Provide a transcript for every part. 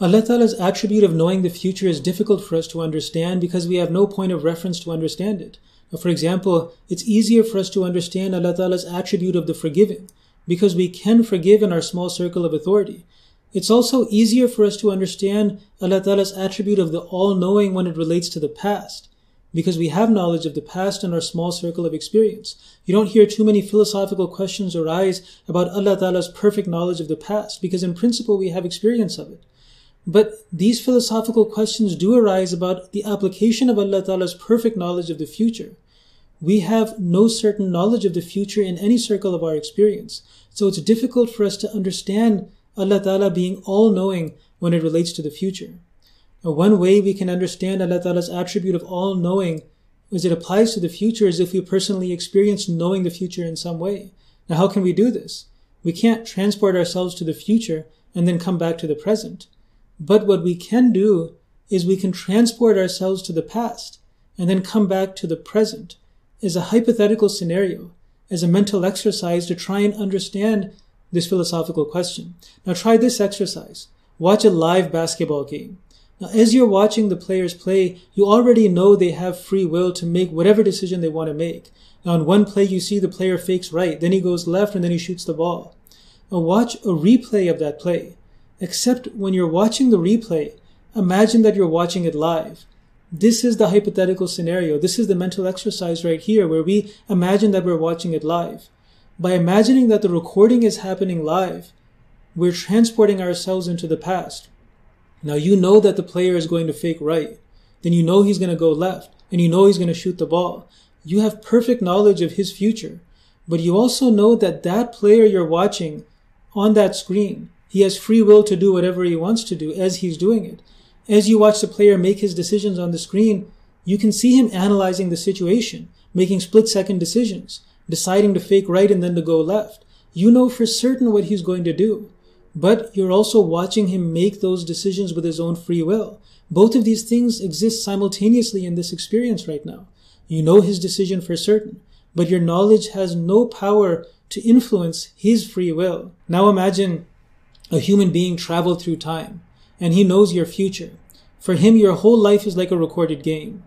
Allah Ta'ala's attribute of knowing the future is difficult for us to understand because we have no point of reference to understand it. For example, it's easier for us to understand Allah Ta'ala's attribute of the forgiving because we can forgive in our small circle of authority. It's also easier for us to understand Allah Ta'ala's attribute of the all-knowing when it relates to the past because we have knowledge of the past in our small circle of experience. You don't hear too many philosophical questions arise about Allah Ta'ala's perfect knowledge of the past because in principle we have experience of it. But these philosophical questions do arise about the application of Allah Ta'ala's perfect knowledge of the future. We have no certain knowledge of the future in any circle of our experience. So it's difficult for us to understand Allah Ta'ala being all knowing when it relates to the future. Now, one way we can understand Allah Ta'ala's attribute of all knowing as it applies to the future is if we personally experience knowing the future in some way. Now, how can we do this? We can't transport ourselves to the future and then come back to the present. But what we can do is we can transport ourselves to the past and then come back to the present as a hypothetical scenario, as a mental exercise to try and understand this philosophical question. Now try this exercise. Watch a live basketball game. Now, as you're watching the players play, you already know they have free will to make whatever decision they want to make. Now, in one play, you see the player fakes right, then he goes left, and then he shoots the ball. Now, watch a replay of that play. Except when you're watching the replay, imagine that you're watching it live. This is the hypothetical scenario. This is the mental exercise right here where we imagine that we're watching it live. By imagining that the recording is happening live, we're transporting ourselves into the past. Now you know that the player is going to fake right. Then you know he's going to go left and you know he's going to shoot the ball. You have perfect knowledge of his future, but you also know that that player you're watching on that screen he has free will to do whatever he wants to do as he's doing it. As you watch the player make his decisions on the screen, you can see him analyzing the situation, making split second decisions, deciding to fake right and then to go left. You know for certain what he's going to do, but you're also watching him make those decisions with his own free will. Both of these things exist simultaneously in this experience right now. You know his decision for certain, but your knowledge has no power to influence his free will. Now imagine a human being travel through time, and he knows your future. For him, your whole life is like a recorded game.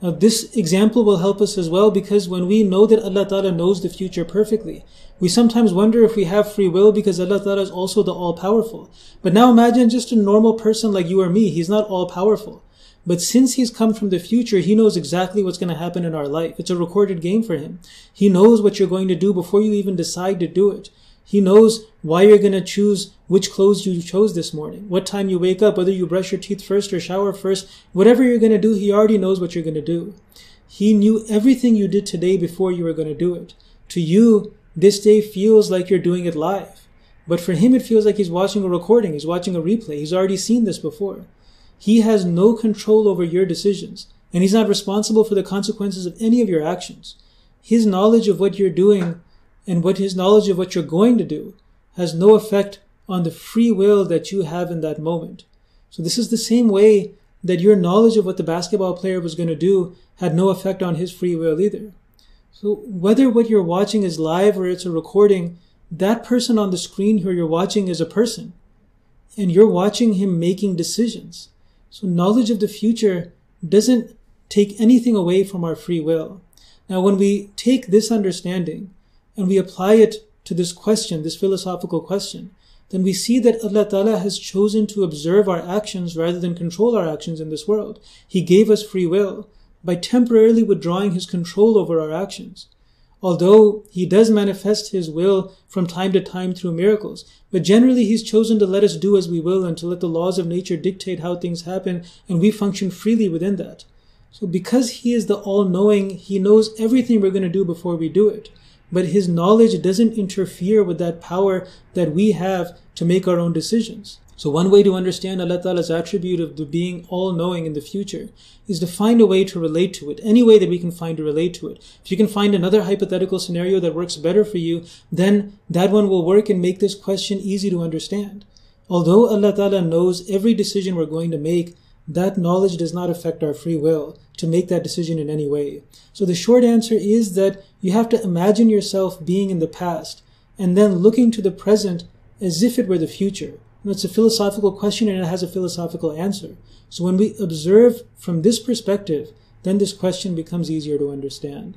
Now, this example will help us as well because when we know that Allah Ta'ala knows the future perfectly, we sometimes wonder if we have free will because Allah Ta'ala is also the all powerful. But now imagine just a normal person like you or me. He's not all powerful. But since he's come from the future, he knows exactly what's going to happen in our life. It's a recorded game for him. He knows what you're going to do before you even decide to do it. He knows why you're going to choose which clothes you chose this morning, what time you wake up, whether you brush your teeth first or shower first, whatever you're going to do, he already knows what you're going to do. He knew everything you did today before you were going to do it. To you, this day feels like you're doing it live. But for him, it feels like he's watching a recording, he's watching a replay. He's already seen this before. He has no control over your decisions, and he's not responsible for the consequences of any of your actions. His knowledge of what you're doing and what his knowledge of what you're going to do has no effect on the free will that you have in that moment. So this is the same way that your knowledge of what the basketball player was going to do had no effect on his free will either. So whether what you're watching is live or it's a recording, that person on the screen who you're watching is a person. And you're watching him making decisions. So knowledge of the future doesn't take anything away from our free will. Now, when we take this understanding and we apply it to this question, this philosophical question, then we see that Allah Ta'ala has chosen to observe our actions rather than control our actions in this world. He gave us free will by temporarily withdrawing His control over our actions. Although He does manifest His will from time to time through miracles, but generally He's chosen to let us do as we will and to let the laws of nature dictate how things happen and we function freely within that. So because He is the all-knowing, He knows everything we're going to do before we do it but his knowledge doesn't interfere with that power that we have to make our own decisions. So one way to understand Allah Ta'ala's attribute of the being all-knowing in the future is to find a way to relate to it, any way that we can find to relate to it. If you can find another hypothetical scenario that works better for you, then that one will work and make this question easy to understand. Although Allah Ta'ala knows every decision we're going to make, that knowledge does not affect our free will to make that decision in any way. So the short answer is that you have to imagine yourself being in the past and then looking to the present as if it were the future. it's a philosophical question and it has a philosophical answer. So when we observe from this perspective, then this question becomes easier to understand.